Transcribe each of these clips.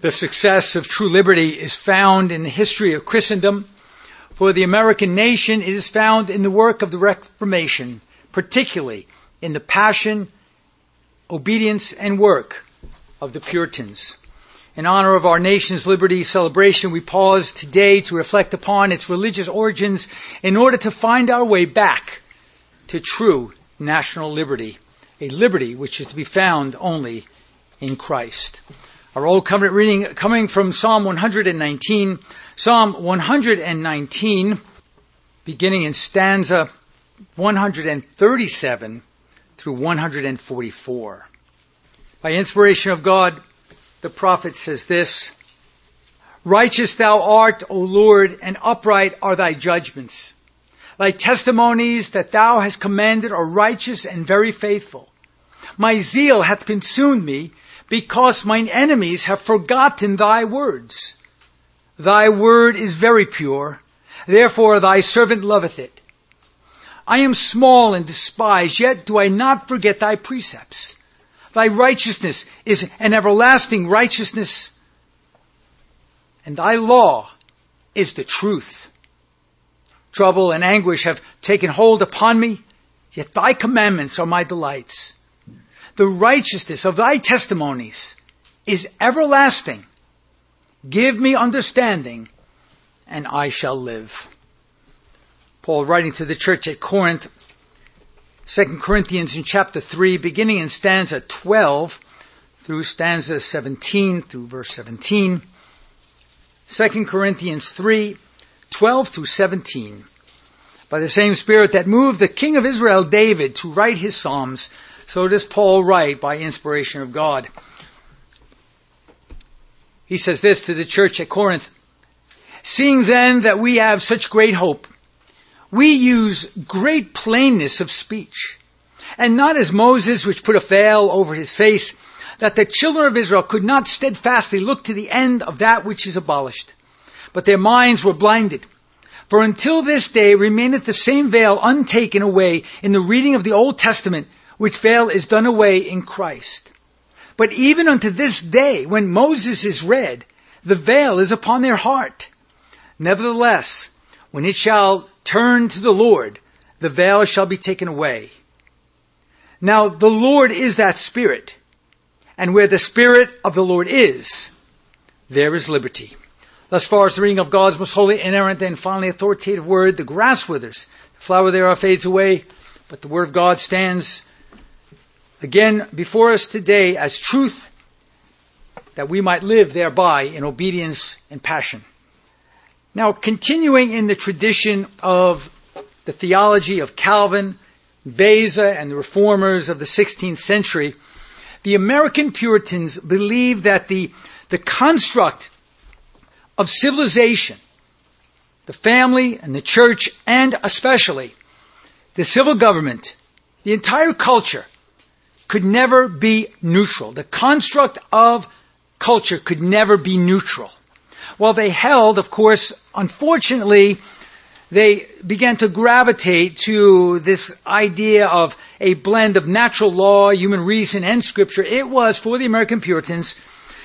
The success of true liberty is found in the history of Christendom. For the American nation, it is found in the work of the Reformation, particularly in the passion, obedience, and work of the Puritans. In honor of our nation's liberty celebration, we pause today to reflect upon its religious origins in order to find our way back to true national liberty, a liberty which is to be found only in Christ. Our Old Covenant reading coming from Psalm 119. Psalm 119, beginning in stanza 137 through 144. By inspiration of God, the prophet says this, Righteous thou art, O Lord, and upright are thy judgments. Thy testimonies that thou hast commanded are righteous and very faithful. My zeal hath consumed me, because mine enemies have forgotten thy words. Thy word is very pure, therefore thy servant loveth it. I am small and despised, yet do I not forget thy precepts. Thy righteousness is an everlasting righteousness, and thy law is the truth. Trouble and anguish have taken hold upon me, yet thy commandments are my delights. The righteousness of thy testimonies is everlasting. Give me understanding, and I shall live. Paul writing to the church at Corinth 2 Corinthians in chapter 3, beginning in stanza 12 through stanza 17 through verse 17. 2 Corinthians 3, 12 through 17. By the same Spirit that moved the King of Israel, David, to write his Psalms, so does Paul write by inspiration of God. He says this to the church at Corinth. Seeing then that we have such great hope, we use great plainness of speech, and not as Moses, which put a veil over his face, that the children of Israel could not steadfastly look to the end of that which is abolished. But their minds were blinded. For until this day remaineth the same veil untaken away in the reading of the Old Testament, which veil is done away in Christ. But even unto this day, when Moses is read, the veil is upon their heart. Nevertheless, when it shall turn to the Lord, the veil shall be taken away. Now the Lord is that Spirit, and where the Spirit of the Lord is, there is liberty. Thus far as the reading of God's most holy, inerrant, and finally authoritative word, the grass withers, the flower thereof fades away, but the word of God stands again before us today as truth that we might live thereby in obedience and passion. Now, continuing in the tradition of the theology of Calvin, Beza, and the reformers of the 16th century, the American Puritans believed that the, the construct of civilization, the family and the church, and especially the civil government, the entire culture, could never be neutral. The construct of culture could never be neutral. While they held, of course, unfortunately, they began to gravitate to this idea of a blend of natural law, human reason, and scripture. It was, for the American Puritans,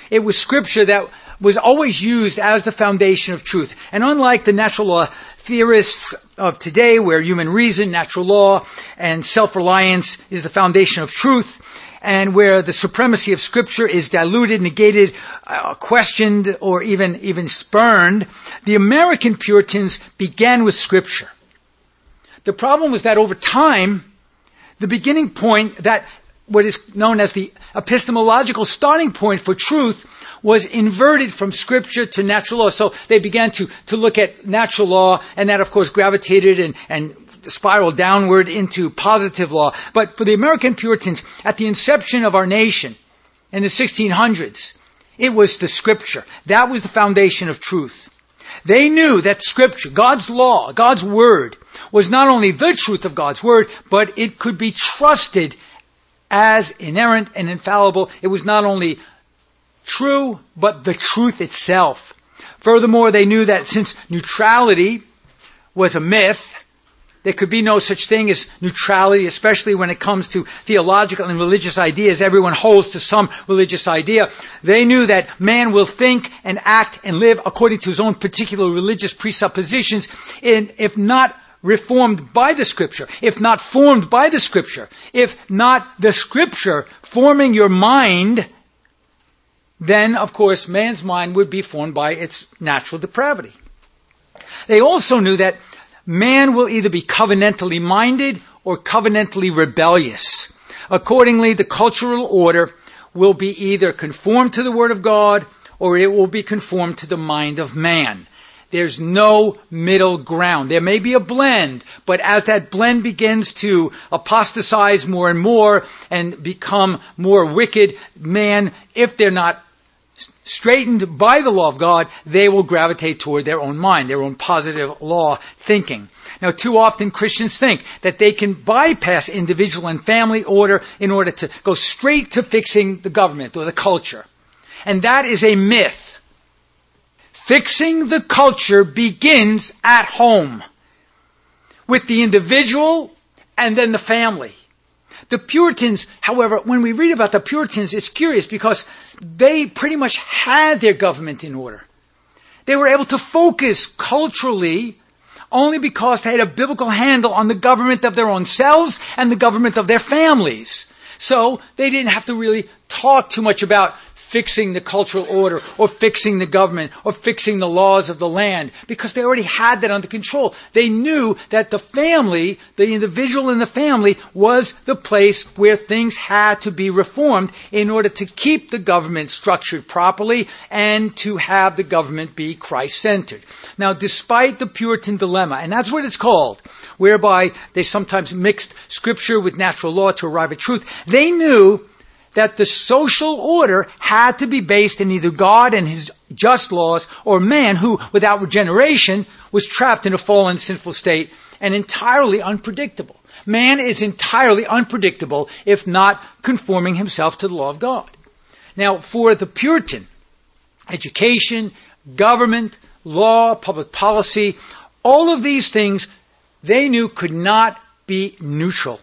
it was scripture that was always used as the foundation of truth. And unlike the natural law theorists of today, where human reason, natural law, and self-reliance is the foundation of truth, and where the supremacy of Scripture is diluted, negated, uh, questioned, or even, even spurned, the American Puritans began with Scripture. The problem was that over time, the beginning point that what is known as the epistemological starting point for truth was inverted from scripture to natural law. So they began to, to look at natural law, and that of course gravitated and, and spiral downward into positive law. But for the American Puritans, at the inception of our nation in the 1600s, it was the scripture. That was the foundation of truth. They knew that scripture, God's law, God's word, was not only the truth of God's word, but it could be trusted as inerrant and infallible. It was not only true, but the truth itself. Furthermore, they knew that since neutrality was a myth, there could be no such thing as neutrality, especially when it comes to theological and religious ideas. Everyone holds to some religious idea. They knew that man will think and act and live according to his own particular religious presuppositions, and if not reformed by the scripture, if not formed by the scripture, if not the scripture forming your mind, then of course man's mind would be formed by its natural depravity. They also knew that man will either be covenantally minded or covenantally rebellious. Accordingly, the cultural order will be either conformed to the Word of God or it will be conformed to the mind of man. There's no middle ground. There may be a blend, but as that blend begins to apostatize more and more and become more wicked, man, if they're not straightened by the law of God, they will gravitate toward their own mind, their own positive law thinking. Now, too often Christians think that they can bypass individual and family order in order to go straight to fixing the government or the culture. And that is a myth. Fixing the culture begins at home with the individual and then the family. The Puritans, however, when we read about the Puritans, it's curious because they pretty much had their government in order. They were able to focus culturally only because they had a biblical handle on the government of their own selves and the government of their families. So they didn't have to really talk too much about fixing the cultural order or fixing the government or fixing the laws of the land because they already had that under control. They knew that the family, the individual in the family was the place where things had to be reformed in order to keep the government structured properly and to have the government be Christ-centered. Now, despite the Puritan dilemma, and that's what it's called, whereby they sometimes mixed scripture with natural law to arrive at truth, they knew that the social order had to be based in either God and his just laws or man who, without regeneration, was trapped in a fallen sinful state and entirely unpredictable. Man is entirely unpredictable if not conforming himself to the law of God. Now, for the Puritan, education, government, law, public policy, all of these things they knew could not be neutral.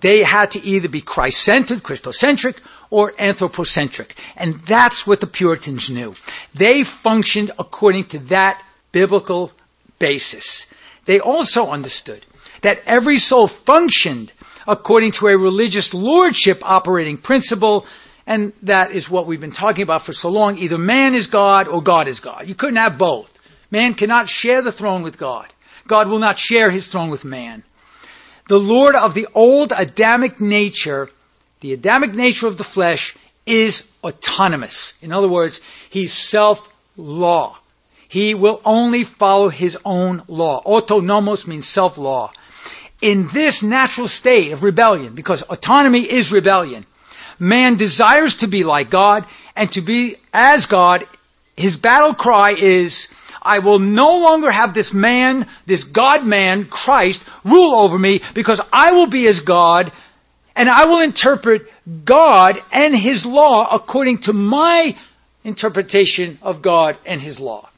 They had to either be Christ-centered, Christocentric, or anthropocentric. And that's what the Puritans knew. They functioned according to that biblical basis. They also understood that every soul functioned according to a religious lordship operating principle, and that is what we've been talking about for so long. Either man is God or God is God. You couldn't have both. Man cannot share the throne with God. God will not share his throne with man the Lord of the old Adamic nature, the Adamic nature of the flesh, is autonomous. In other words, he's self-law. He will only follow his own law. Autonomos means self-law. In this natural state of rebellion, because autonomy is rebellion, man desires to be like God and to be as God. His battle cry is, I will no longer have this man, this God man, Christ, rule over me because I will be as God and I will interpret God and His law according to my interpretation of God and His law.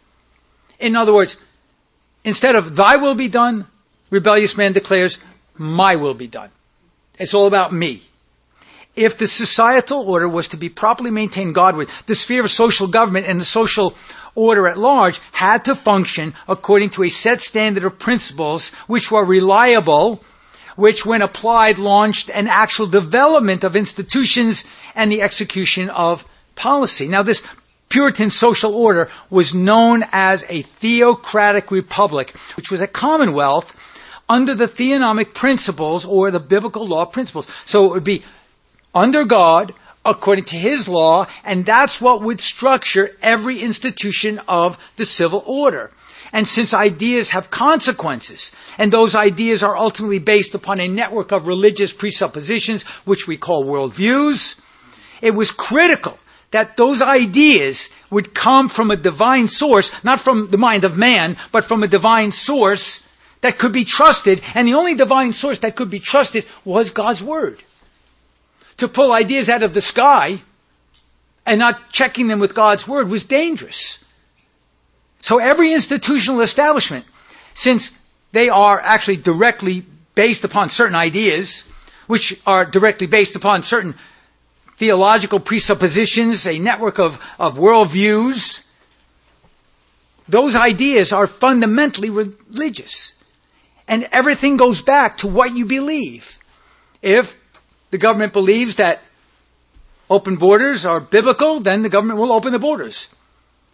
In other words, instead of thy will be done, rebellious man declares, my will be done. It's all about me. If the societal order was to be properly maintained Godward, the sphere of social government and the social order at large had to function according to a set standard of principles which were reliable, which when applied launched an actual development of institutions and the execution of policy. Now this Puritan social order was known as a theocratic republic, which was a commonwealth under the theonomic principles or the biblical law principles. So it would be under God, according to his law, and that's what would structure every institution of the civil order. And since ideas have consequences, and those ideas are ultimately based upon a network of religious presuppositions, which we call worldviews, it was critical that those ideas would come from a divine source, not from the mind of man, but from a divine source that could be trusted, and the only divine source that could be trusted was God's Word to pull ideas out of the sky and not checking them with God's word was dangerous. So every institutional establishment, since they are actually directly based upon certain ideas, which are directly based upon certain theological presuppositions, a network of, of worldviews. Those ideas are fundamentally religious. And everything goes back to what you believe. If the government believes that open borders are biblical, then the government will open the borders.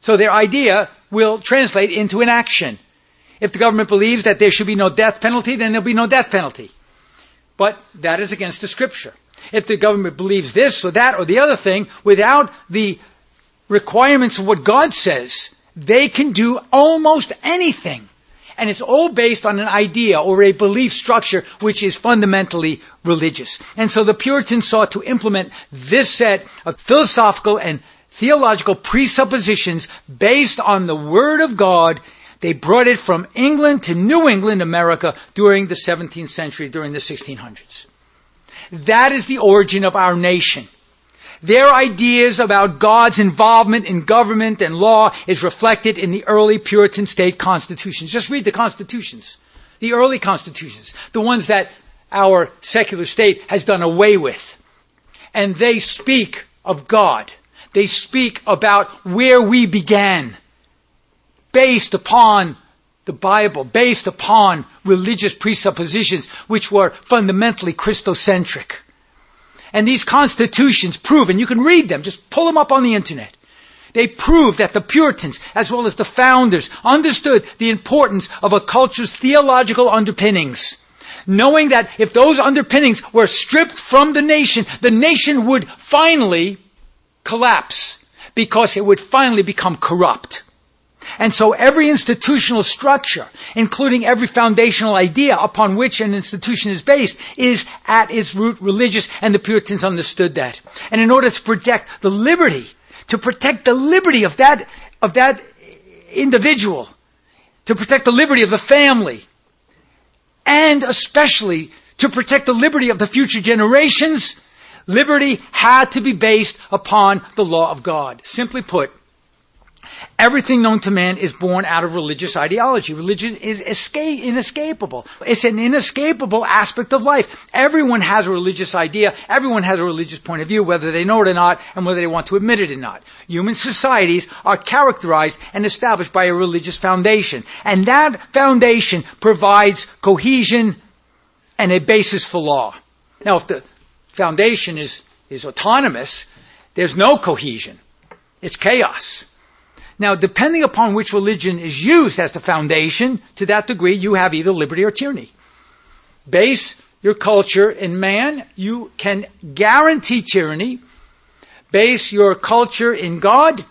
So their idea will translate into an action. If the government believes that there should be no death penalty, then there'll be no death penalty. But that is against the scripture. If the government believes this or that or the other thing, without the requirements of what God says, they can do almost anything. And it's all based on an idea or a belief structure which is fundamentally religious. And so the Puritans sought to implement this set of philosophical and theological presuppositions based on the Word of God they brought it from England to New England, America, during the 17th century, during the 1600s. That is the origin of our nation. Their ideas about God's involvement in government and law is reflected in the early Puritan state constitutions. Just read the constitutions. The early constitutions. The ones that our secular state has done away with. And they speak of God. They speak about where we began based upon the Bible, based upon religious presuppositions which were fundamentally Christocentric. And these constitutions prove, and you can read them, just pull them up on the internet. They prove that the Puritans, as well as the founders, understood the importance of a culture's theological underpinnings. Knowing that if those underpinnings were stripped from the nation, the nation would finally collapse because it would finally become corrupt. And so every institutional structure, including every foundational idea upon which an institution is based, is at its root religious, and the Puritans understood that. And in order to protect the liberty, to protect the liberty of that, of that individual, to protect the liberty of the family, and especially to protect the liberty of the future generations, liberty had to be based upon the law of God. Simply put, Everything known to man is born out of religious ideology. Religion is escape, inescapable. It's an inescapable aspect of life. Everyone has a religious idea. Everyone has a religious point of view, whether they know it or not, and whether they want to admit it or not. Human societies are characterized and established by a religious foundation. And that foundation provides cohesion and a basis for law. Now, if the foundation is, is autonomous, there's no cohesion. It's chaos. Now, depending upon which religion is used as the foundation, to that degree, you have either liberty or tyranny. Base your culture in man, you can guarantee tyranny. Base your culture in God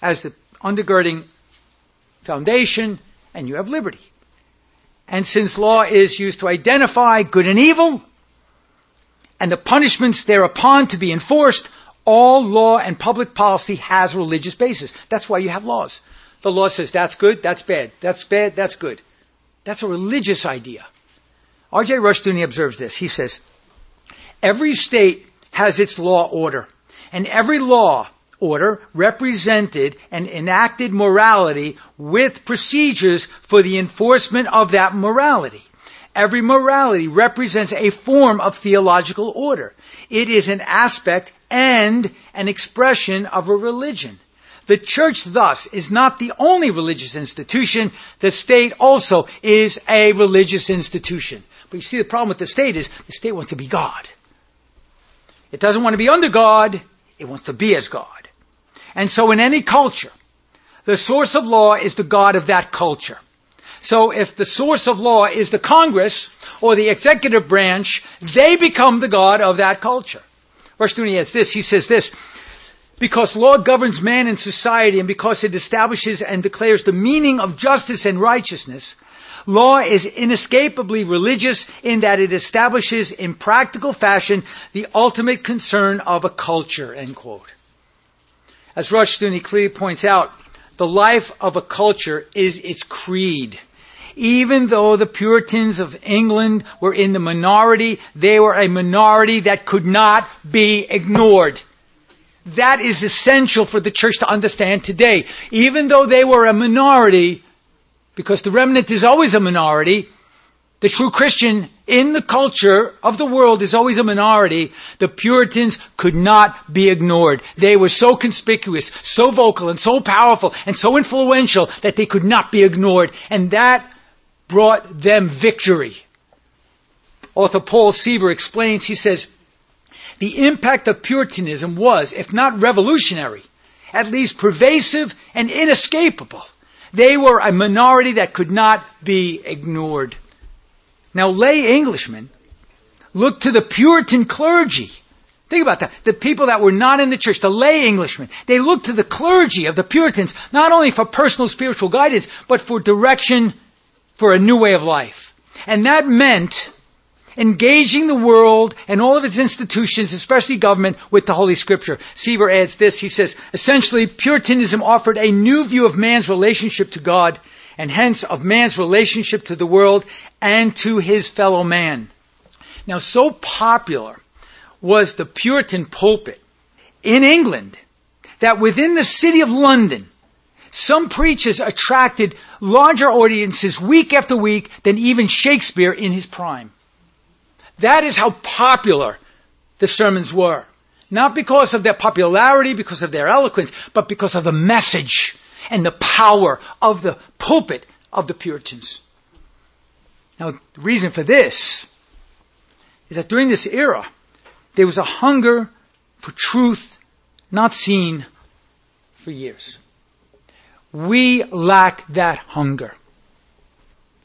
as the undergirding foundation, and you have liberty. And since law is used to identify good and evil, and the punishments thereupon to be enforced, all law and public policy has a religious basis. That's why you have laws. The law says that's good, that's bad, that's bad, that's good. That's a religious idea. R.J. Rushdoony observes this. He says, every state has its law order, and every law order represented and enacted morality with procedures for the enforcement of that morality. Every morality represents a form of theological order. It is an aspect and an expression of a religion. The church thus is not the only religious institution. The state also is a religious institution. But you see the problem with the state is the state wants to be God. It doesn't want to be under God. It wants to be as God. And so in any culture, the source of law is the God of that culture. So if the source of law is the Congress or the executive branch, they become the God of that culture. Rushdoony has this. He says this. Because law governs man and society and because it establishes and declares the meaning of justice and righteousness, law is inescapably religious in that it establishes in practical fashion the ultimate concern of a culture, end quote. As Rushdoony clearly points out, the life of a culture is its creed. Even though the Puritans of England were in the minority, they were a minority that could not be ignored. That is essential for the church to understand today. Even though they were a minority, because the remnant is always a minority. The true Christian in the culture of the world is always a minority. The Puritans could not be ignored. They were so conspicuous, so vocal, and so powerful, and so influential that they could not be ignored. And that brought them victory. Author Paul Seaver explains, he says, the impact of Puritanism was, if not revolutionary, at least pervasive and inescapable. They were a minority that could not be ignored. Now, lay Englishmen looked to the Puritan clergy. Think about that. The people that were not in the church, the lay Englishmen, they looked to the clergy of the Puritans not only for personal spiritual guidance, but for direction for a new way of life. And that meant engaging the world and all of its institutions, especially government, with the Holy Scripture. Seaver adds this. He says, essentially, Puritanism offered a new view of man's relationship to God and hence of man's relationship to the world and to his fellow man. Now, so popular was the Puritan pulpit in England that within the city of London, some preachers attracted larger audiences week after week than even Shakespeare in his prime. That is how popular the sermons were. Not because of their popularity, because of their eloquence, but because of the message and the power of the pulpit of the Puritans. Now, the reason for this is that during this era, there was a hunger for truth not seen for years. We lack that hunger.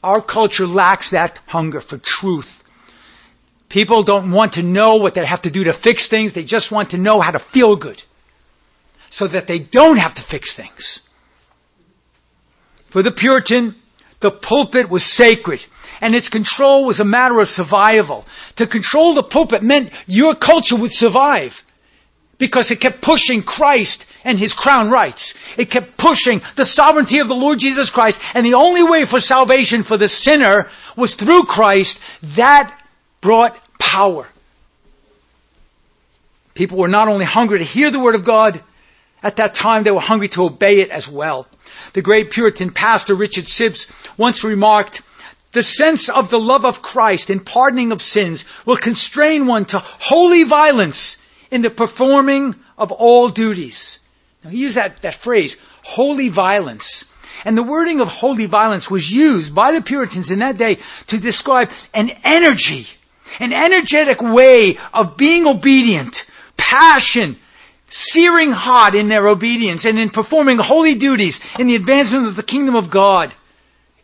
Our culture lacks that hunger for truth. People don't want to know what they have to do to fix things. They just want to know how to feel good so that they don't have to fix things. For the Puritan, the pulpit was sacred and its control was a matter of survival. To control the pulpit meant your culture would survive because it kept pushing Christ and his crown rights. It kept pushing the sovereignty of the Lord Jesus Christ and the only way for salvation for the sinner was through Christ. That brought power. People were not only hungry to hear the word of God, at that time they were hungry to obey it as well. The great Puritan pastor Richard Sibbes once remarked, the sense of the love of Christ in pardoning of sins will constrain one to holy violence in the performing of all duties. Now he used that, that phrase, holy violence. And the wording of holy violence was used by the Puritans in that day to describe an energy, an energetic way of being obedient, passion, searing hot in their obedience and in performing holy duties in the advancement of the kingdom of God.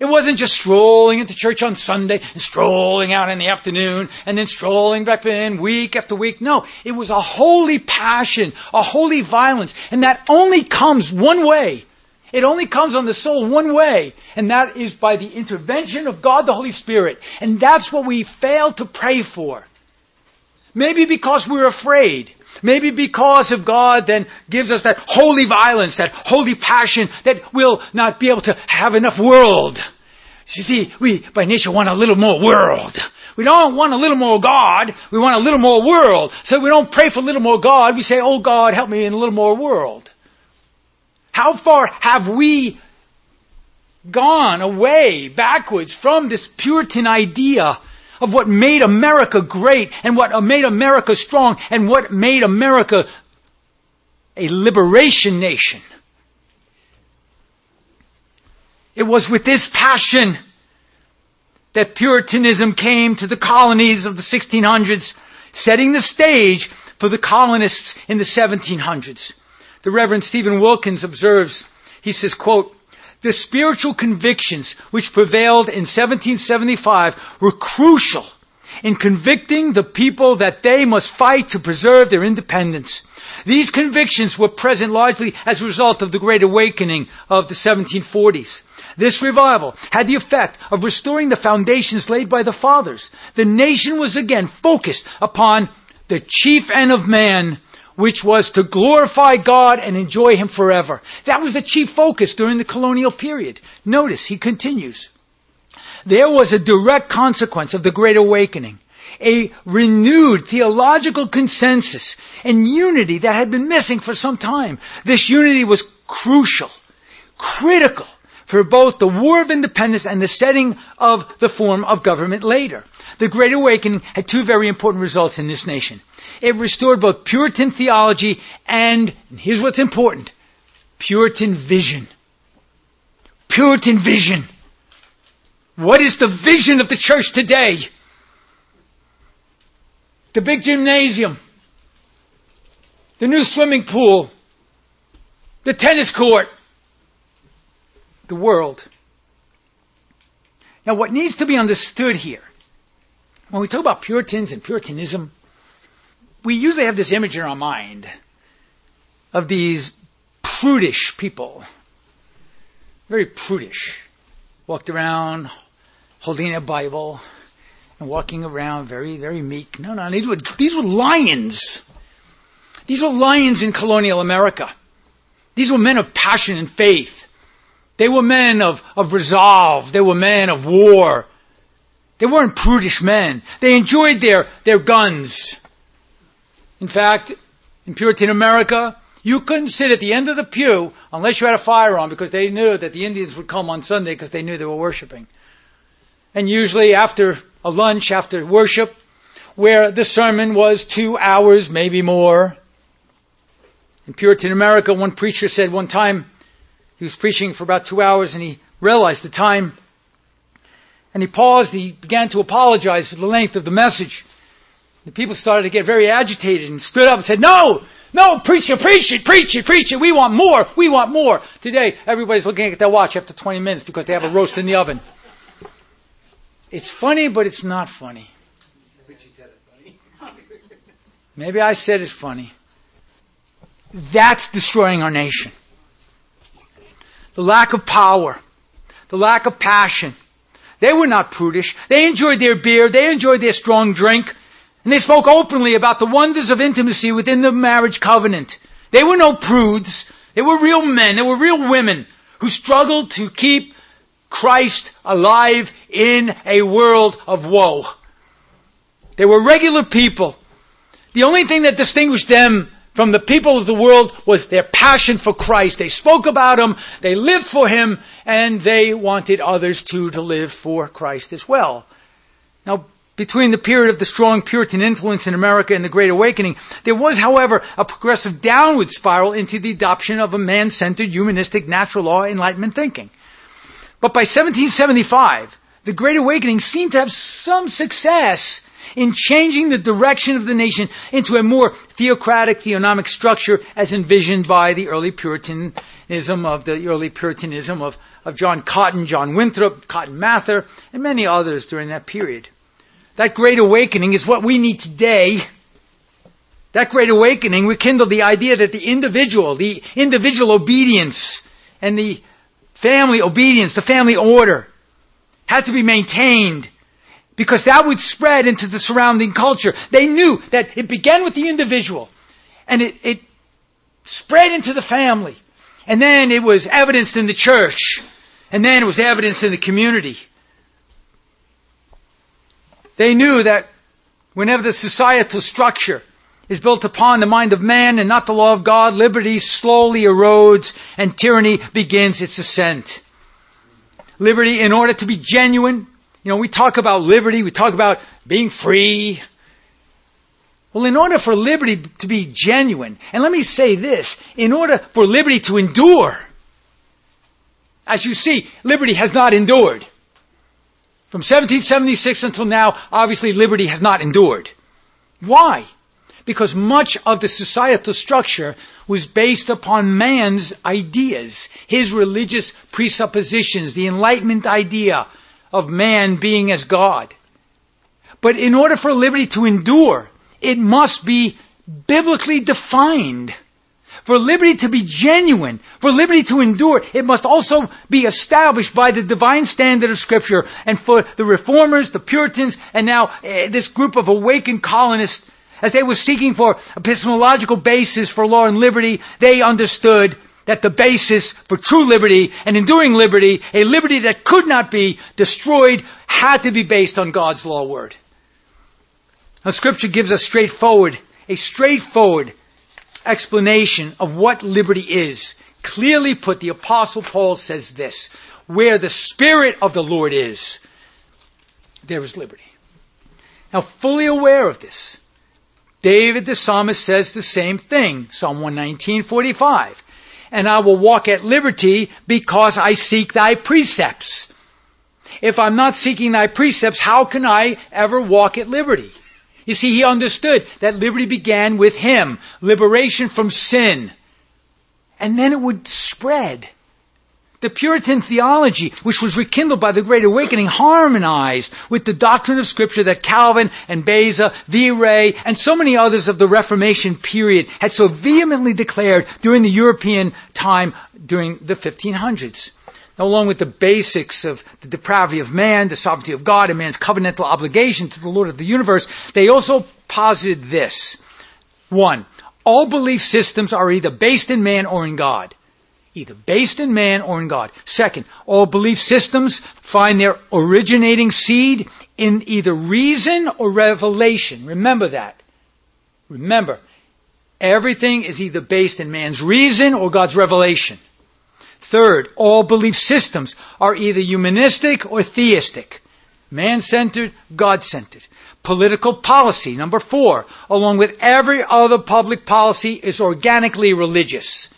It wasn't just strolling into church on Sunday and strolling out in the afternoon and then strolling back in week after week. No, it was a holy passion, a holy violence, and that only comes one way. It only comes on the soul one way, and that is by the intervention of God the Holy Spirit. And that's what we fail to pray for. Maybe because we're afraid. Maybe because of God then gives us that holy violence, that holy passion that we'll not be able to have enough world. You see, we by nature want a little more world. We don't want a little more God. We want a little more world. So we don't pray for a little more God. We say, Oh God, help me in a little more world. How far have we gone away backwards from this Puritan idea of what made America great and what made America strong and what made America a liberation nation. It was with this passion that Puritanism came to the colonies of the 1600s, setting the stage for the colonists in the 1700s. The Reverend Stephen Wilkins observes, he says, quote, the spiritual convictions which prevailed in 1775 were crucial in convicting the people that they must fight to preserve their independence. These convictions were present largely as a result of the Great Awakening of the 1740s. This revival had the effect of restoring the foundations laid by the fathers. The nation was again focused upon the chief end of man, which was to glorify God and enjoy Him forever. That was the chief focus during the colonial period. Notice, he continues. There was a direct consequence of the Great Awakening. A renewed theological consensus and unity that had been missing for some time. This unity was crucial, critical for both the War of Independence and the setting of the form of government later. The Great Awakening had two very important results in this nation. It restored both Puritan theology and, and here's what's important, Puritan vision. Puritan vision. What is the vision of the church today? The big gymnasium, the new swimming pool, the tennis court, the world. Now, what needs to be understood here, when we talk about Puritans and Puritanism, we usually have this image in our mind of these prudish people. Very prudish. Walked around holding a Bible and walking around very, very meek. No, no, these were, these were lions. These were lions in colonial America. These were men of passion and faith. They were men of, of resolve. They were men of war. They weren't prudish men. They enjoyed their, their guns. In fact, in Puritan America, you couldn't sit at the end of the pew unless you had a firearm because they knew that the Indians would come on Sunday because they knew they were worshiping. And usually after a lunch, after worship, where the sermon was two hours, maybe more. In Puritan America, one preacher said one time, he was preaching for about two hours and he realized the time. And he paused, he began to apologize for the length of the message. The people started to get very agitated and stood up and said, No! No, preach it, preach it, preach it, preach it. We want more. We want more. Today, everybody's looking at their watch after 20 minutes because they have a roast in the oven. It's funny, but it's not funny. Maybe I said it funny. That's destroying our nation. The lack of power, the lack of passion. They were not prudish. They enjoyed their beer. They enjoyed their strong drink. And they spoke openly about the wonders of intimacy within the marriage covenant. They were no prudes. They were real men. They were real women who struggled to keep Christ alive in a world of woe. They were regular people. The only thing that distinguished them from the people of the world was their passion for Christ. They spoke about Him, they lived for Him, and they wanted others too to live for Christ as well. Now, between the period of the strong Puritan influence in America and the Great Awakening, there was, however, a progressive downward spiral into the adoption of a man-centered, humanistic, natural law Enlightenment thinking. But by 1775, the Great Awakening seemed to have some success in changing the direction of the nation into a more theocratic, theonomic structure as envisioned by the early Puritanism of the early Puritanism of, of John Cotton, John Winthrop, Cotton Mather, and many others during that period. That great awakening is what we need today. That great awakening rekindled the idea that the individual, the individual obedience and the family obedience, the family order had to be maintained because that would spread into the surrounding culture. They knew that it began with the individual and it, it spread into the family. And then it was evidenced in the church. And then it was evidenced in the community. They knew that whenever the societal structure is built upon the mind of man and not the law of God, liberty slowly erodes and tyranny begins its ascent. Liberty, in order to be genuine, you know, we talk about liberty, we talk about being free. Well, in order for liberty to be genuine, and let me say this, in order for liberty to endure, as you see, liberty has not endured. From 1776 until now, obviously liberty has not endured. Why? Because much of the societal structure was based upon man's ideas, his religious presuppositions, the Enlightenment idea of man being as God. But in order for liberty to endure, it must be biblically defined. For liberty to be genuine, for liberty to endure, it must also be established by the divine standard of Scripture. And for the reformers, the Puritans, and now uh, this group of awakened colonists, as they were seeking for epistemological basis for law and liberty, they understood that the basis for true liberty and enduring liberty, a liberty that could not be destroyed, had to be based on God's law word. Now scripture gives us straightforward, a straightforward explanation of what liberty is. clearly put, the Apostle Paul says this Where the Spirit of the Lord is, there is liberty. Now, fully aware of this, David the psalmist says the same thing, Psalm 119:45. And I will walk at liberty because I seek thy precepts. If I'm not seeking thy precepts, how can I ever walk at liberty? You see, he understood that liberty began with him, liberation from sin. And then it would spread. The Puritan theology, which was rekindled by the Great Awakening, harmonized with the doctrine of Scripture that Calvin and Beza, Viret, and so many others of the Reformation period had so vehemently declared during the European time during the 1500s. Now, along with the basics of the depravity of man, the sovereignty of God, and man's covenantal obligation to the Lord of the universe, they also posited this. One, all belief systems are either based in man or in God either based in man or in God. Second, all belief systems find their originating seed in either reason or revelation. Remember that. Remember, everything is either based in man's reason or God's revelation. Third, all belief systems are either humanistic or theistic. Man-centered, God-centered. Political policy, number four, along with every other public policy, is organically religious.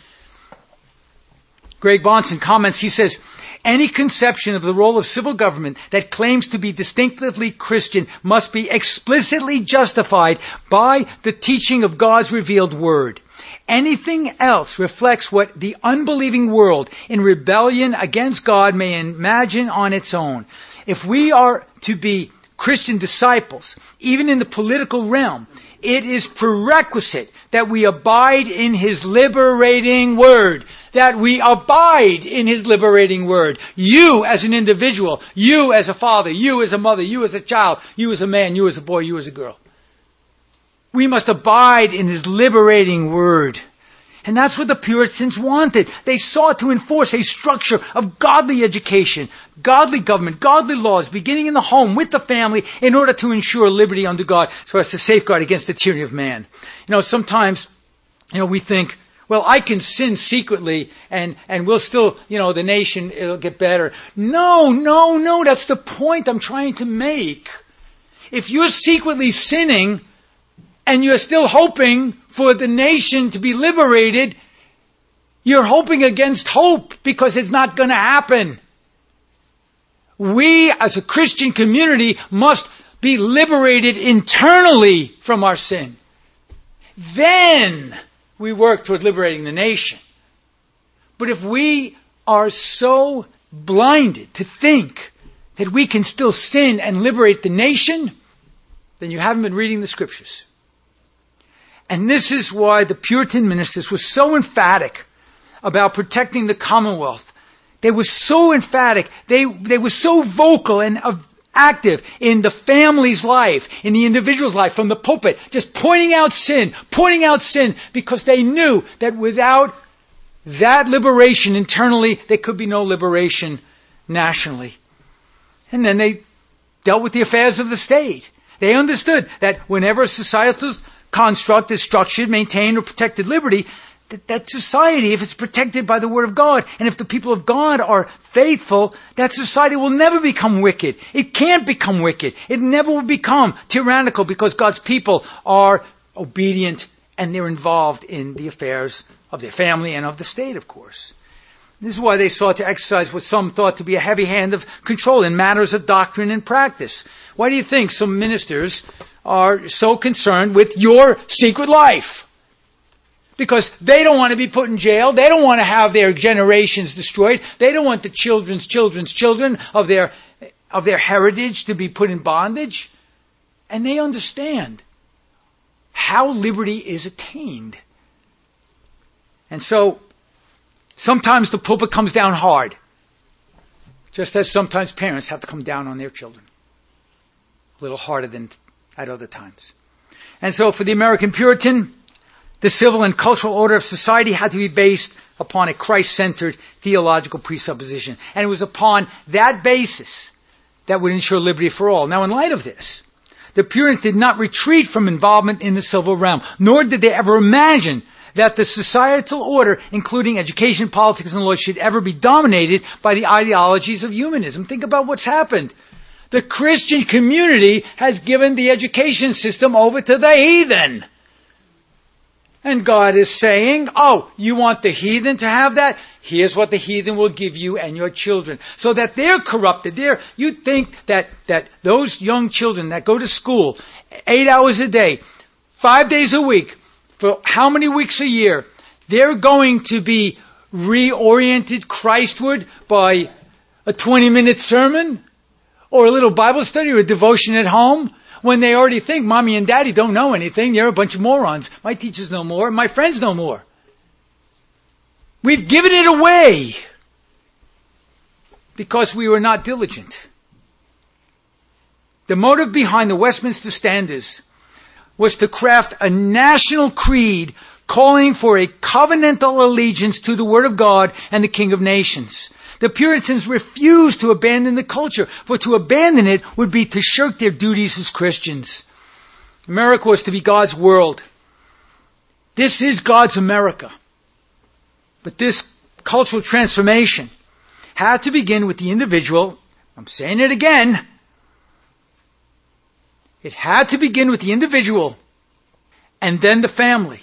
Greg Bahnsen comments, he says, any conception of the role of civil government that claims to be distinctively Christian must be explicitly justified by the teaching of God's revealed word. Anything else reflects what the unbelieving world in rebellion against God may imagine on its own. If we are to be Christian disciples, even in the political realm, it is prerequisite that we abide in His liberating word. That we abide in His liberating word. You as an individual, you as a father, you as a mother, you as a child, you as a man, you as a boy, you as a girl. We must abide in His liberating word. And that's what the Puritans wanted. They sought to enforce a structure of godly education, godly government, godly laws, beginning in the home with the family in order to ensure liberty under God so as to safeguard against the tyranny of man. You know, sometimes, you know, we think, well, I can sin secretly and, and we'll still, you know, the nation, it'll get better. No, no, no, that's the point I'm trying to make. If you're secretly sinning, and you're still hoping for the nation to be liberated, you're hoping against hope because it's not going to happen. We as a Christian community must be liberated internally from our sin. Then we work toward liberating the nation. But if we are so blinded to think that we can still sin and liberate the nation, then you haven't been reading the scriptures. And this is why the Puritan ministers were so emphatic about protecting the Commonwealth. They were so emphatic. They, they were so vocal and active in the family's life, in the individual's life, from the pulpit, just pointing out sin, pointing out sin, because they knew that without that liberation internally, there could be no liberation nationally. And then they dealt with the affairs of the state. They understood that whenever a societal construct is structured, maintained, or protected liberty, that, that society, if it's protected by the Word of God, and if the people of God are faithful, that society will never become wicked. It can't become wicked. It never will become tyrannical because God's people are obedient and they're involved in the affairs of their family and of the state, of course. This is why they sought to exercise what some thought to be a heavy hand of control in matters of doctrine and practice. Why do you think some ministers are so concerned with your secret life. Because they don't want to be put in jail. They don't want to have their generations destroyed. They don't want the children's children's children of their, of their heritage to be put in bondage. And they understand how liberty is attained. And so, sometimes the pulpit comes down hard. Just as sometimes parents have to come down on their children. A little harder than at other times. And so for the American Puritan, the civil and cultural order of society had to be based upon a Christ-centered theological presupposition. And it was upon that basis that would ensure liberty for all. Now in light of this, the Puritans did not retreat from involvement in the civil realm, nor did they ever imagine that the societal order, including education, politics, and law, should ever be dominated by the ideologies of humanism. Think about what's happened. The Christian community has given the education system over to the heathen. And God is saying, oh, you want the heathen to have that? Here's what the heathen will give you and your children. So that they're corrupted. They're, you think that, that those young children that go to school eight hours a day, five days a week, for how many weeks a year, they're going to be reoriented Christward by a 20 minute sermon or a little Bible study or a devotion at home when they already think mommy and daddy don't know anything. They're a bunch of morons. My teachers know more. My friends know more. We've given it away because we were not diligent. The motive behind the Westminster Standards was to craft a national creed calling for a covenantal allegiance to the Word of God and the King of Nations. The Puritans refused to abandon the culture, for to abandon it would be to shirk their duties as Christians. America was to be God's world. This is God's America. But this cultural transformation had to begin with the individual. I'm saying it again. It had to begin with the individual and then the family.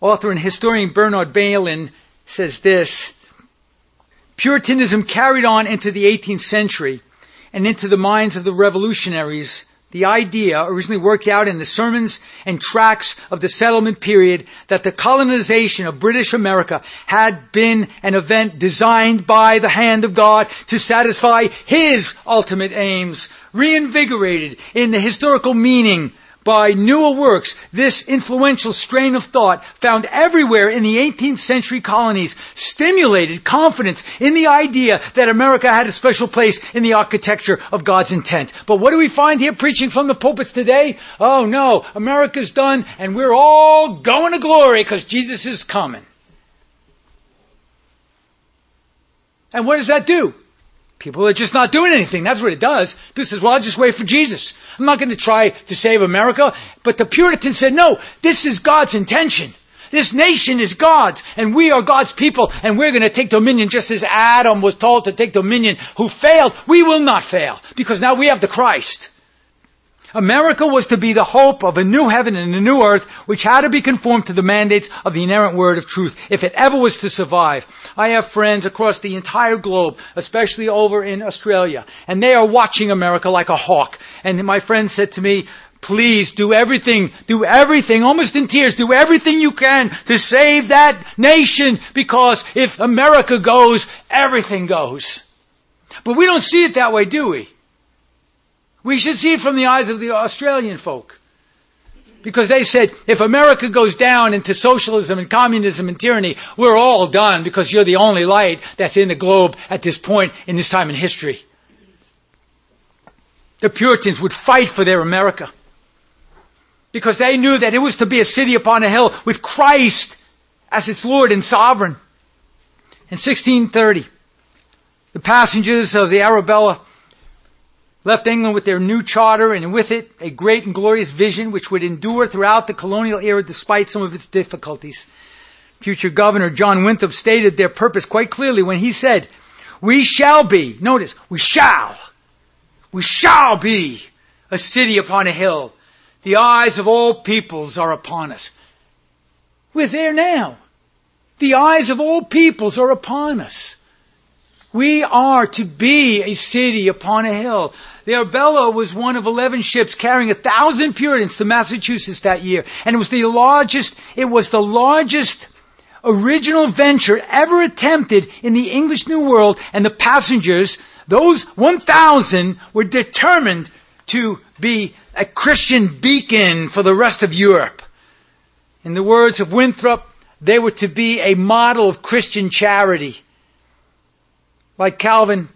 Author and historian Bernard Bailyn says this Puritanism carried on into the 18th century and into the minds of the revolutionaries the idea originally worked out in the sermons and tracts of the settlement period that the colonization of British America had been an event designed by the hand of God to satisfy His ultimate aims, reinvigorated in the historical meaning by newer works, this influential strain of thought found everywhere in the 18th century colonies stimulated confidence in the idea that America had a special place in the architecture of God's intent. But what do we find here preaching from the pulpits today? Oh no, America's done and we're all going to glory because Jesus is coming. And what does that do? People are just not doing anything. That's what it does. People says, well, I'll just wait for Jesus. I'm not going to try to save America. But the Puritans said, no, this is God's intention. This nation is God's, and we are God's people, and we're going to take dominion just as Adam was told to take dominion, who failed. We will not fail, because now we have the Christ. America was to be the hope of a new heaven and a new earth, which had to be conformed to the mandates of the inerrant word of truth, if it ever was to survive. I have friends across the entire globe, especially over in Australia, and they are watching America like a hawk. And my friend said to me, please do everything, do everything, almost in tears, do everything you can to save that nation, because if America goes, everything goes. But we don't see it that way, do we? We should see it from the eyes of the Australian folk. Because they said, if America goes down into socialism and communism and tyranny, we're all done because you're the only light that's in the globe at this point in this time in history. The Puritans would fight for their America. Because they knew that it was to be a city upon a hill with Christ as its Lord and sovereign. In 1630, the passengers of the Arabella left England with their new charter and with it a great and glorious vision which would endure throughout the colonial era despite some of its difficulties. Future Governor John Winthrop stated their purpose quite clearly when he said, we shall be, notice, we shall, we shall be a city upon a hill. The eyes of all peoples are upon us. We're there now. The eyes of all peoples are upon us. We are to be a city upon a hill. The Arabella was one of 11 ships carrying a thousand Puritans to Massachusetts that year. And it was the largest, it was the largest original venture ever attempted in the English New World. And the passengers, those 1,000 were determined to be a Christian beacon for the rest of Europe. In the words of Winthrop, they were to be a model of Christian charity. Like Calvin,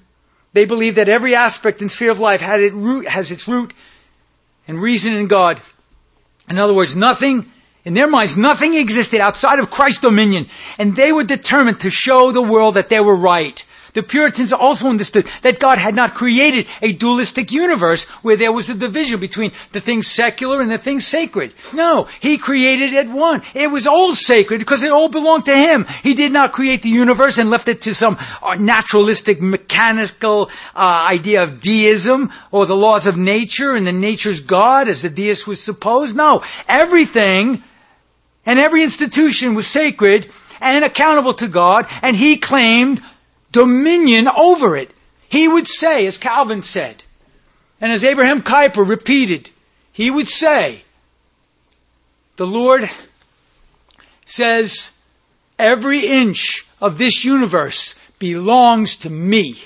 they believe that every aspect and sphere of life it root, has its root and reason in God. In other words, nothing, in their minds, nothing existed outside of Christ's dominion. And they were determined to show the world that they were right. The Puritans also understood that God had not created a dualistic universe where there was a division between the things secular and the things sacred. No, He created it one. It was all sacred because it all belonged to Him. He did not create the universe and left it to some uh, naturalistic, mechanical uh, idea of deism or the laws of nature and the nature's God as the deist was supposed. No, everything and every institution was sacred and accountable to God, and He claimed dominion over it. He would say, as Calvin said, and as Abraham Kuyper repeated, he would say, the Lord says, every inch of this universe belongs to me.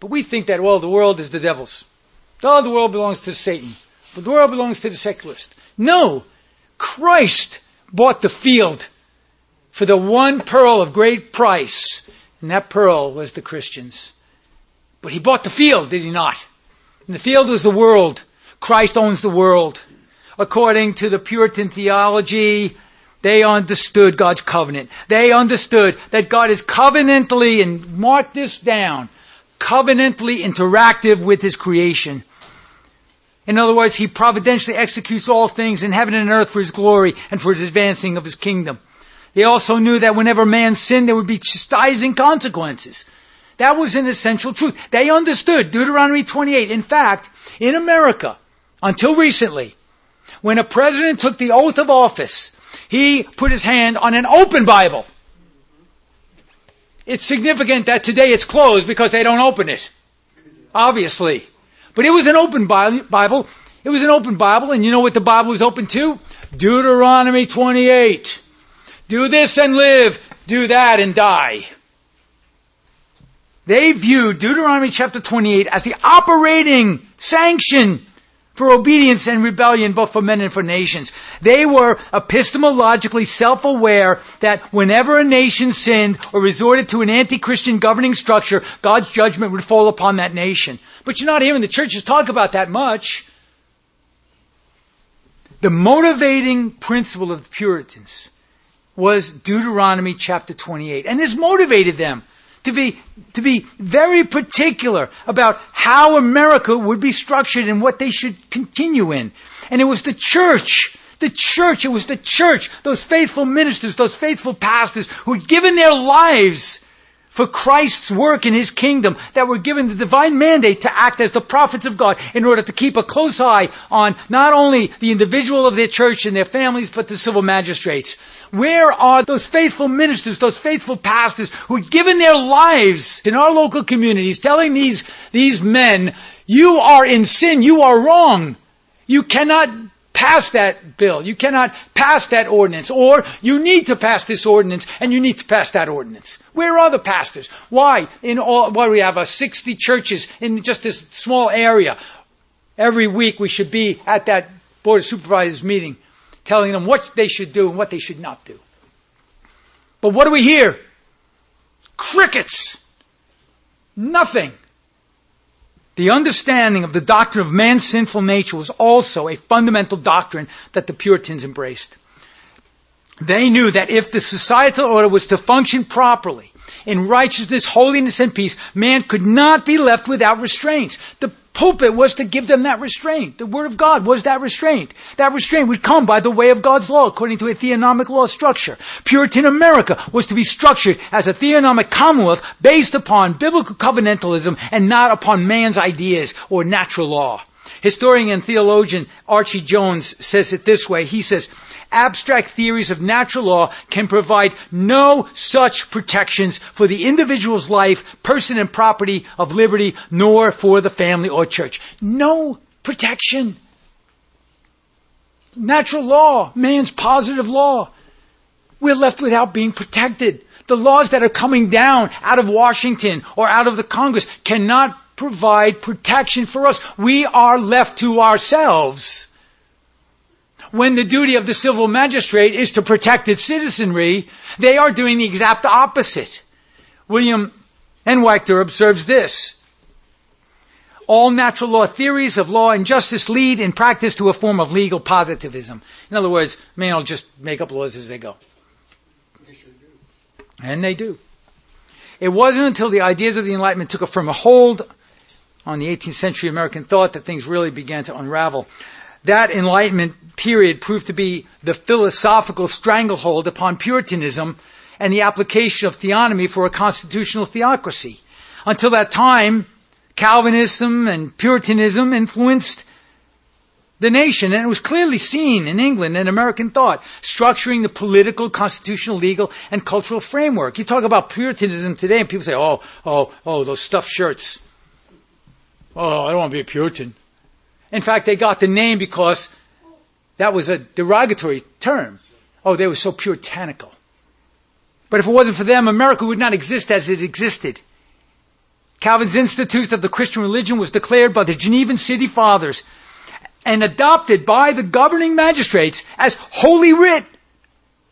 But we think that, well, the world is the devil's. Oh, the world belongs to Satan. But the world belongs to the secularist. No! Christ bought the field for the one pearl of great price and that pearl was the Christians. But he bought the field, did he not? And the field was the world. Christ owns the world. According to the Puritan theology, they understood God's covenant. They understood that God is covenantally, and mark this down, covenantally interactive with His creation. In other words, He providentially executes all things in heaven and earth for His glory and for His advancing of His kingdom. They also knew that whenever man sinned, there would be chastising consequences. That was an essential truth. They understood Deuteronomy 28. In fact, in America, until recently, when a president took the oath of office, he put his hand on an open Bible. It's significant that today it's closed because they don't open it. Obviously. But it was an open Bible. It was an open Bible, and you know what the Bible was open to? Deuteronomy 28. Do this and live. Do that and die. They viewed Deuteronomy chapter 28 as the operating sanction for obedience and rebellion both for men and for nations. They were epistemologically self-aware that whenever a nation sinned or resorted to an anti-Christian governing structure, God's judgment would fall upon that nation. But you're not hearing the churches talk about that much. The motivating principle of the Puritans was Deuteronomy chapter 28. And this motivated them to be, to be very particular about how America would be structured and what they should continue in. And it was the church, the church, it was the church, those faithful ministers, those faithful pastors who had given their lives for Christ's work in His kingdom that were given the divine mandate to act as the prophets of God in order to keep a close eye on not only the individual of their church and their families, but the civil magistrates. Where are those faithful ministers, those faithful pastors who had given their lives in our local communities telling these, these men, you are in sin, you are wrong. You cannot pass that bill. You cannot pass that ordinance. Or you need to pass this ordinance and you need to pass that ordinance. Where are the pastors? Why? In all, what we have, uh, 60 churches in just this small area. Every week we should be at that board of supervisors meeting telling them what they should do and what they should not do. But what do we hear? Crickets. Nothing. The understanding of the doctrine of man's sinful nature was also a fundamental doctrine that the Puritans embraced. They knew that if the societal order was to function properly, in righteousness, holiness, and peace, man could not be left without restraints. The pulpit was to give them that restraint. The Word of God was that restraint. That restraint would come by the way of God's law, according to a theonomic law structure. Puritan America was to be structured as a theonomic commonwealth based upon biblical covenantalism and not upon man's ideas or natural law. Historian and theologian Archie Jones says it this way. He says, abstract theories of natural law can provide no such protections for the individual's life, person and property of liberty, nor for the family or church. No protection. Natural law, man's positive law. We're left without being protected. The laws that are coming down out of Washington or out of the Congress cannot provide protection for us. We are left to ourselves when the duty of the civil magistrate is to protect its citizenry, they are doing the exact opposite. William N. Wachter observes this. All natural law theories of law and justice lead in practice to a form of legal positivism. In other words, man will just make up laws as they go. They sure do. And they do. It wasn't until the ideas of the Enlightenment took a firmer hold on the 18th century American thought that things really began to unravel. That Enlightenment period proved to be the philosophical stranglehold upon Puritanism and the application of theonomy for a constitutional theocracy. Until that time, Calvinism and Puritanism influenced the nation, and it was clearly seen in England and American thought, structuring the political, constitutional, legal, and cultural framework. You talk about Puritanism today, and people say, oh, oh, oh, those stuffed shirts. Oh, I don't want to be a Puritan. In fact, they got the name because that was a derogatory term. Oh, they were so puritanical. But if it wasn't for them, America would not exist as it existed. Calvin's Institute of the Christian Religion was declared by the Genevan City Fathers and adopted by the governing magistrates as holy writ,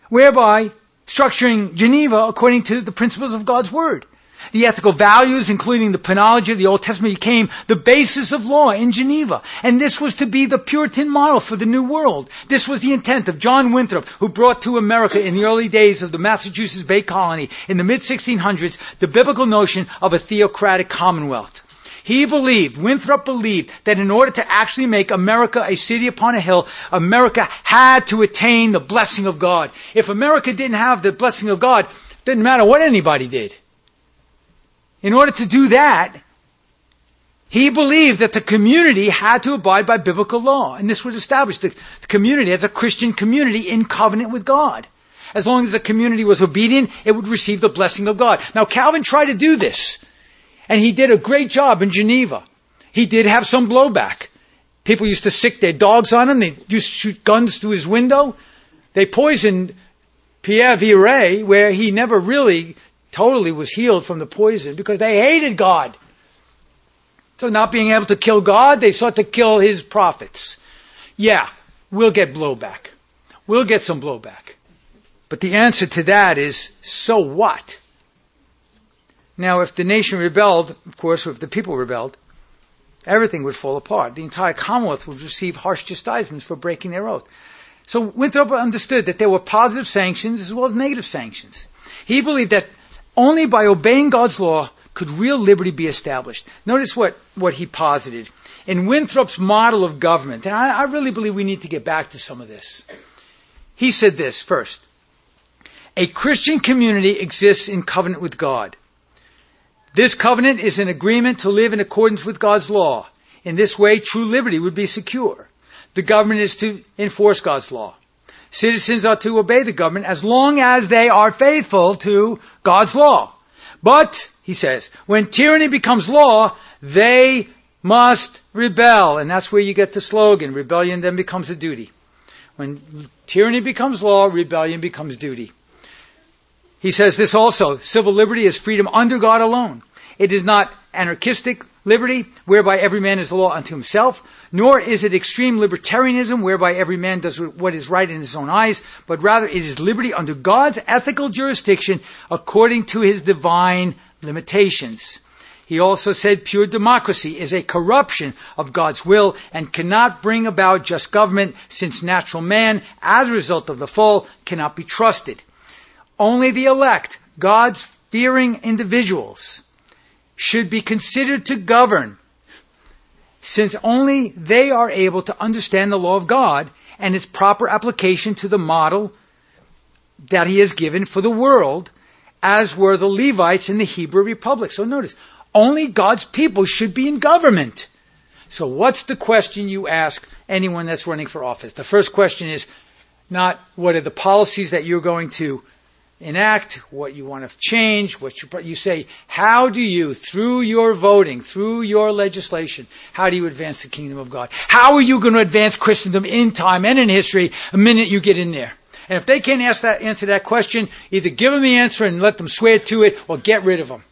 whereby structuring Geneva according to the principles of God's Word. The ethical values, including the penology of the Old Testament, became the basis of law in Geneva. And this was to be the Puritan model for the New World. This was the intent of John Winthrop, who brought to America in the early days of the Massachusetts Bay Colony in the mid 1600s the biblical notion of a theocratic commonwealth. He believed, Winthrop believed, that in order to actually make America a city upon a hill, America had to attain the blessing of God. If America didn't have the blessing of God, didn't matter what anybody did. In order to do that, he believed that the community had to abide by biblical law, and this would establish the, community as a Christian community in covenant with God. As long as the community was obedient, it would receive the blessing of God. Now, Calvin tried to do this. And he did a great job in Geneva. He did have some blowback. People used to sick their dogs on him. They used to shoot guns through his window. They poisoned Pierre Viret, where he never really totally was healed from the poison because they hated God. So not being able to kill God, they sought to kill his prophets. Yeah, we'll get blowback. We'll get some blowback. But the answer to that is, so what? Now, if the nation rebelled, of course, if the people rebelled, everything would fall apart. The entire Commonwealth would receive harsh chastisements for breaking their oath. So Winthrop understood that there were positive sanctions as well as negative sanctions. He believed that only by obeying God's law could real liberty be established. Notice what, what he posited. In Winthrop's model of government, and I, I really believe we need to get back to some of this. He said this first. A Christian community exists in covenant with God. This covenant is an agreement to live in accordance with God's law. In this way, true liberty would be secure. The government is to enforce God's law. Citizens are to obey the government as long as they are faithful to God's law. But, he says, when tyranny becomes law, they must rebel. And that's where you get the slogan, rebellion then becomes a duty. When tyranny becomes law, rebellion becomes duty. He says this also, civil liberty is freedom under God alone. It is not anarchistic liberty, whereby every man is the law unto himself, nor is it extreme libertarianism, whereby every man does what is right in his own eyes, but rather it is liberty under God's ethical jurisdiction according to his divine limitations. He also said pure democracy is a corruption of God's will and cannot bring about just government since natural man, as a result of the fall, cannot be trusted. Only the elect, God's fearing individuals, should be considered to govern, since only they are able to understand the law of God and its proper application to the model that He has given for the world, as were the Levites in the Hebrew Republic. So notice, only God's people should be in government. So what's the question you ask anyone that's running for office? The first question is not what are the policies that you're going to enact, what you want to change, what you, you say, how do you, through your voting, through your legislation, how do you advance the kingdom of God? How are you going to advance Christendom in time and in history the minute you get in there? And if they can't ask that, answer that question, either give them the answer and let them swear to it or get rid of them.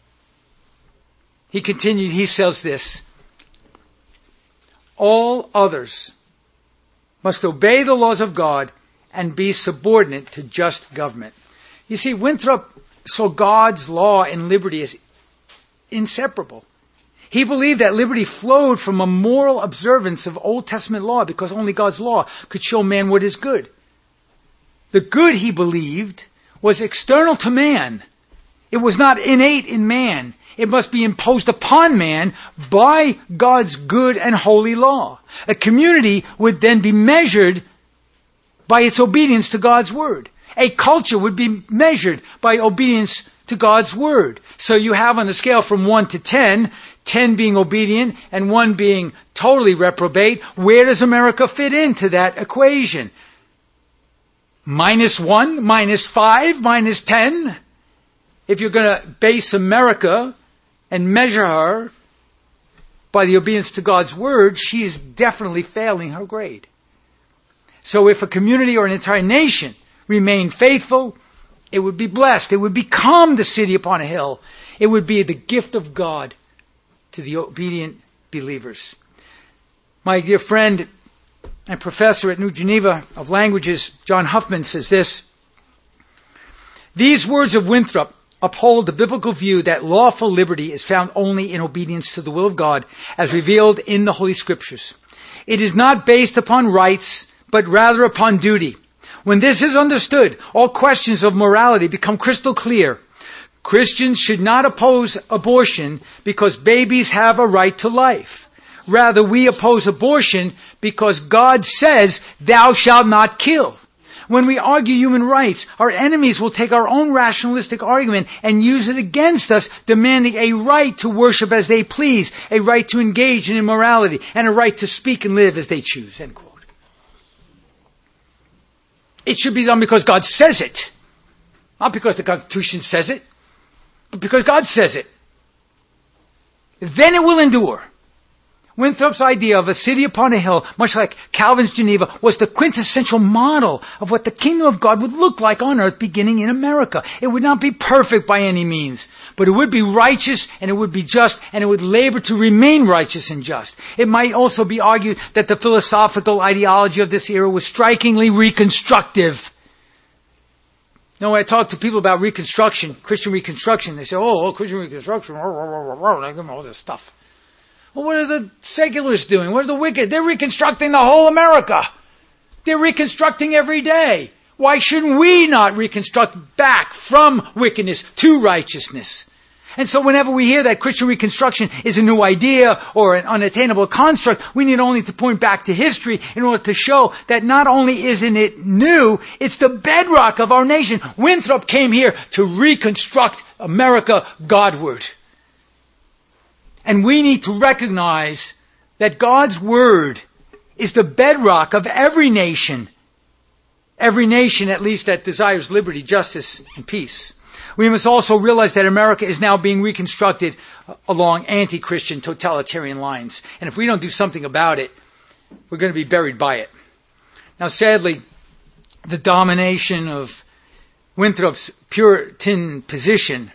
He continued, he says this. All others must obey the laws of God and be subordinate to just government. You see, Winthrop saw God's law and liberty as inseparable. He believed that liberty flowed from a moral observance of Old Testament law because only God's law could show man what is good. The good, he believed, was external to man. It was not innate in man. It must be imposed upon man by God's good and holy law. A community would then be measured by its obedience to God's word. A culture would be measured by obedience to God's word. So you have on the scale from 1 to 10, 10 being obedient and 1 being totally reprobate. Where does America fit into that equation? Minus 1, minus 5, minus 10? If you're going to base America and measure her by the obedience to God's word, she is definitely failing her grade. So if a community or an entire nation remain faithful, it would be blessed. It would become the city upon a hill. It would be the gift of God to the obedient believers. My dear friend and professor at New Geneva of Languages, John Huffman, says this These words of Winthrop uphold the biblical view that lawful liberty is found only in obedience to the will of God as revealed in the Holy Scriptures. It is not based upon rights, but rather upon duty. When this is understood, all questions of morality become crystal clear. Christians should not oppose abortion because babies have a right to life. Rather, we oppose abortion because God says, thou shalt not kill. When we argue human rights, our enemies will take our own rationalistic argument and use it against us, demanding a right to worship as they please, a right to engage in immorality, and a right to speak and live as they choose. End quote. It should be done because God says it. Not because the Constitution says it, but because God says it. Then it will endure. Winthrop's idea of a city upon a hill, much like Calvin's Geneva, was the quintessential model of what the kingdom of God would look like on earth beginning in America. It would not be perfect by any means, but it would be righteous and it would be just and it would labor to remain righteous and just. It might also be argued that the philosophical ideology of this era was strikingly reconstructive. Know, when I talk to people about Reconstruction, Christian Reconstruction, they say, oh, Christian Reconstruction, I give them all this stuff. Well, what are the secularists doing? What are the wicked? They're reconstructing the whole America. They're reconstructing every day. Why shouldn't we not reconstruct back from wickedness to righteousness? And so whenever we hear that Christian Reconstruction is a new idea or an unattainable construct, we need only to point back to history in order to show that not only isn't it new, it's the bedrock of our nation. Winthrop came here to reconstruct America Godward. And we need to recognize that God's Word is the bedrock of every nation. Every nation, at least, that desires liberty, justice, and peace. We must also realize that America is now being reconstructed along anti-Christian totalitarian lines. And if we don't do something about it, we're going to be buried by it. Now, sadly, the domination of Winthrop's Puritan position,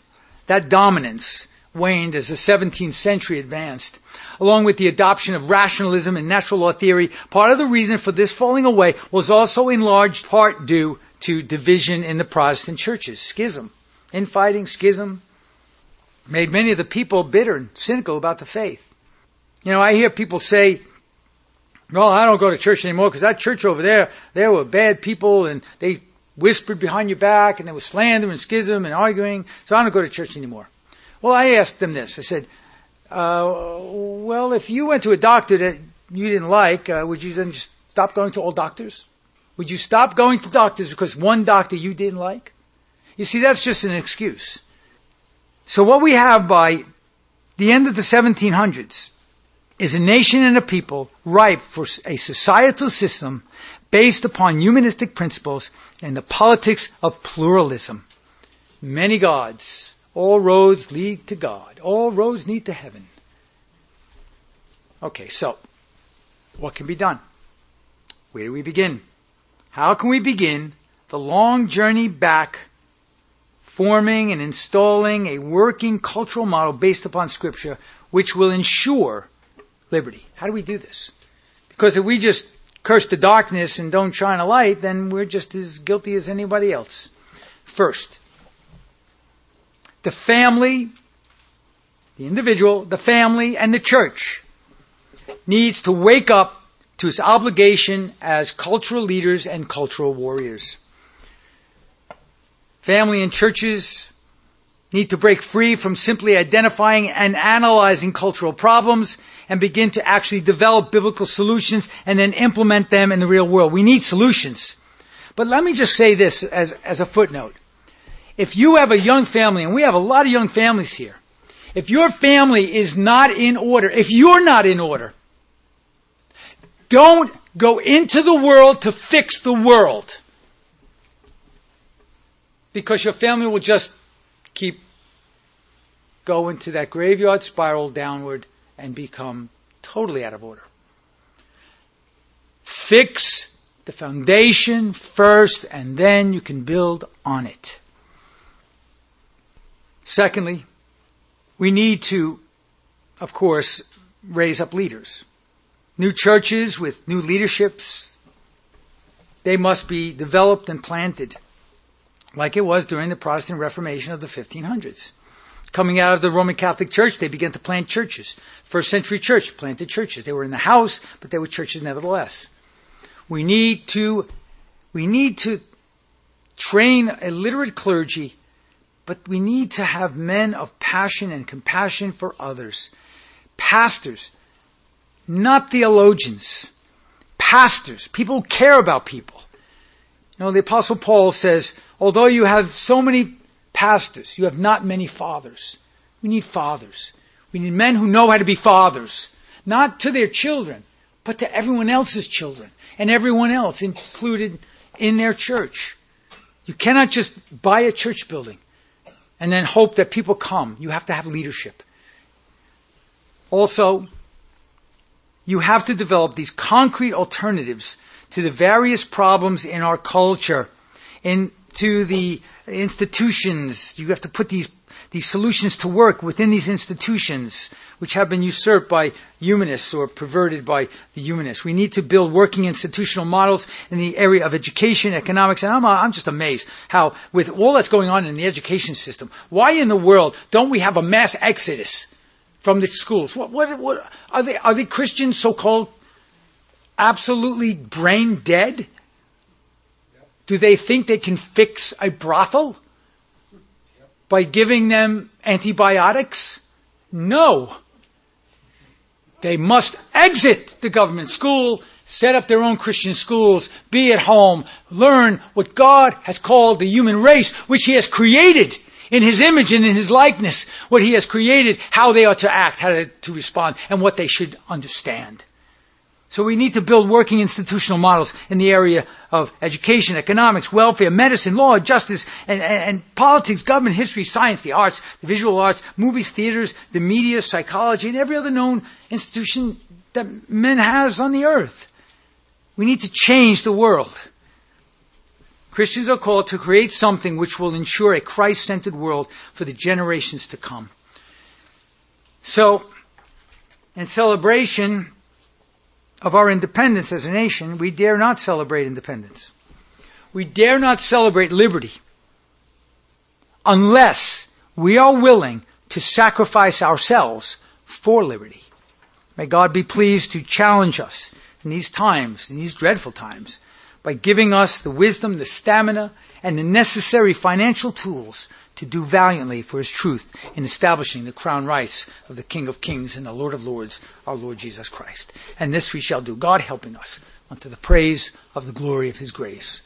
that dominance, waned as the 17th century advanced. Along with the adoption of rationalism and natural law theory, part of the reason for this falling away was also in large part due to division in the Protestant churches, schism. Infighting, schism, made many of the people bitter and cynical about the faith. You know, I hear people say, well, I don't go to church anymore because that church over there, they were bad people and they whispered behind your back and there was slander and schism and arguing, so I don't go to church anymore. Well, I asked them this. I said, uh, well, if you went to a doctor that you didn't like, uh, would you then just stop going to all doctors? Would you stop going to doctors because one doctor you didn't like? You see, that's just an excuse. So what we have by the end of the 1700s is a nation and a people ripe for a societal system based upon humanistic principles and the politics of pluralism. Many gods, all roads lead to God. All roads lead to heaven. Okay, so what can be done? Where do we begin? How can we begin the long journey back, forming and installing a working cultural model based upon Scripture, which will ensure liberty? How do we do this? Because if we just curse the darkness and don't shine a light, then we're just as guilty as anybody else. First, the family, the individual, the family, and the church needs to wake up to its obligation as cultural leaders and cultural warriors. Family and churches need to break free from simply identifying and analyzing cultural problems and begin to actually develop biblical solutions and then implement them in the real world. We need solutions. But let me just say this as, as a footnote. If you have a young family, and we have a lot of young families here, if your family is not in order, if you're not in order, don't go into the world to fix the world. Because your family will just keep going to that graveyard spiral downward and become totally out of order. Fix the foundation first and then you can build on it. Secondly, we need to, of course, raise up leaders. New churches with new leaderships, they must be developed and planted like it was during the Protestant Reformation of the 1500s. Coming out of the Roman Catholic Church, they began to plant churches. First century church planted churches. They were in the house, but they were churches nevertheless. We need to, we need to train a literate clergy, but we need to have men of passion and compassion for others. Pastors, not theologians. Pastors, people who care about people. You know, the apostle Paul says, although you have so many pastors, you have not many fathers. We need fathers. We need men who know how to be fathers, not to their children, but to everyone else's children and everyone else included in their church. You cannot just buy a church building and then hope that people come. You have to have leadership. Also, you have to develop these concrete alternatives to the various problems in our culture, into the institutions. You have to put these these solutions to work within these institutions, which have been usurped by humanists or perverted by the humanists. We need to build working institutional models in the area of education, economics, and I'm, uh, I'm just amazed how, with all that's going on in the education system, why in the world don't we have a mass exodus from the schools? What, what, what are they? Are they Christians, so-called absolutely brain dead? Do they think they can fix a brothel by giving them antibiotics? No. They must exit the government school, set up their own Christian schools, be at home, learn what God has called the human race, which He has created in His image and in His likeness, what He has created, how they are to act, how to, to respond, and what they should understand. So we need to build working institutional models in the area of education, economics, welfare, medicine, law, justice, and, and, and, politics, government, history, science, the arts, the visual arts, movies, theaters, the media, psychology, and every other known institution that men has on the earth. We need to change the world. Christians are called to create something which will ensure a Christ-centered world for the generations to come. So, in celebration, of our independence as a nation, we dare not celebrate independence. We dare not celebrate liberty unless we are willing to sacrifice ourselves for liberty. May God be pleased to challenge us in these times, in these dreadful times, by giving us the wisdom, the stamina, and the necessary financial tools to do valiantly for his truth in establishing the crown rights of the King of Kings and the Lord of Lords, our Lord Jesus Christ. And this we shall do, God helping us, unto the praise of the glory of his grace.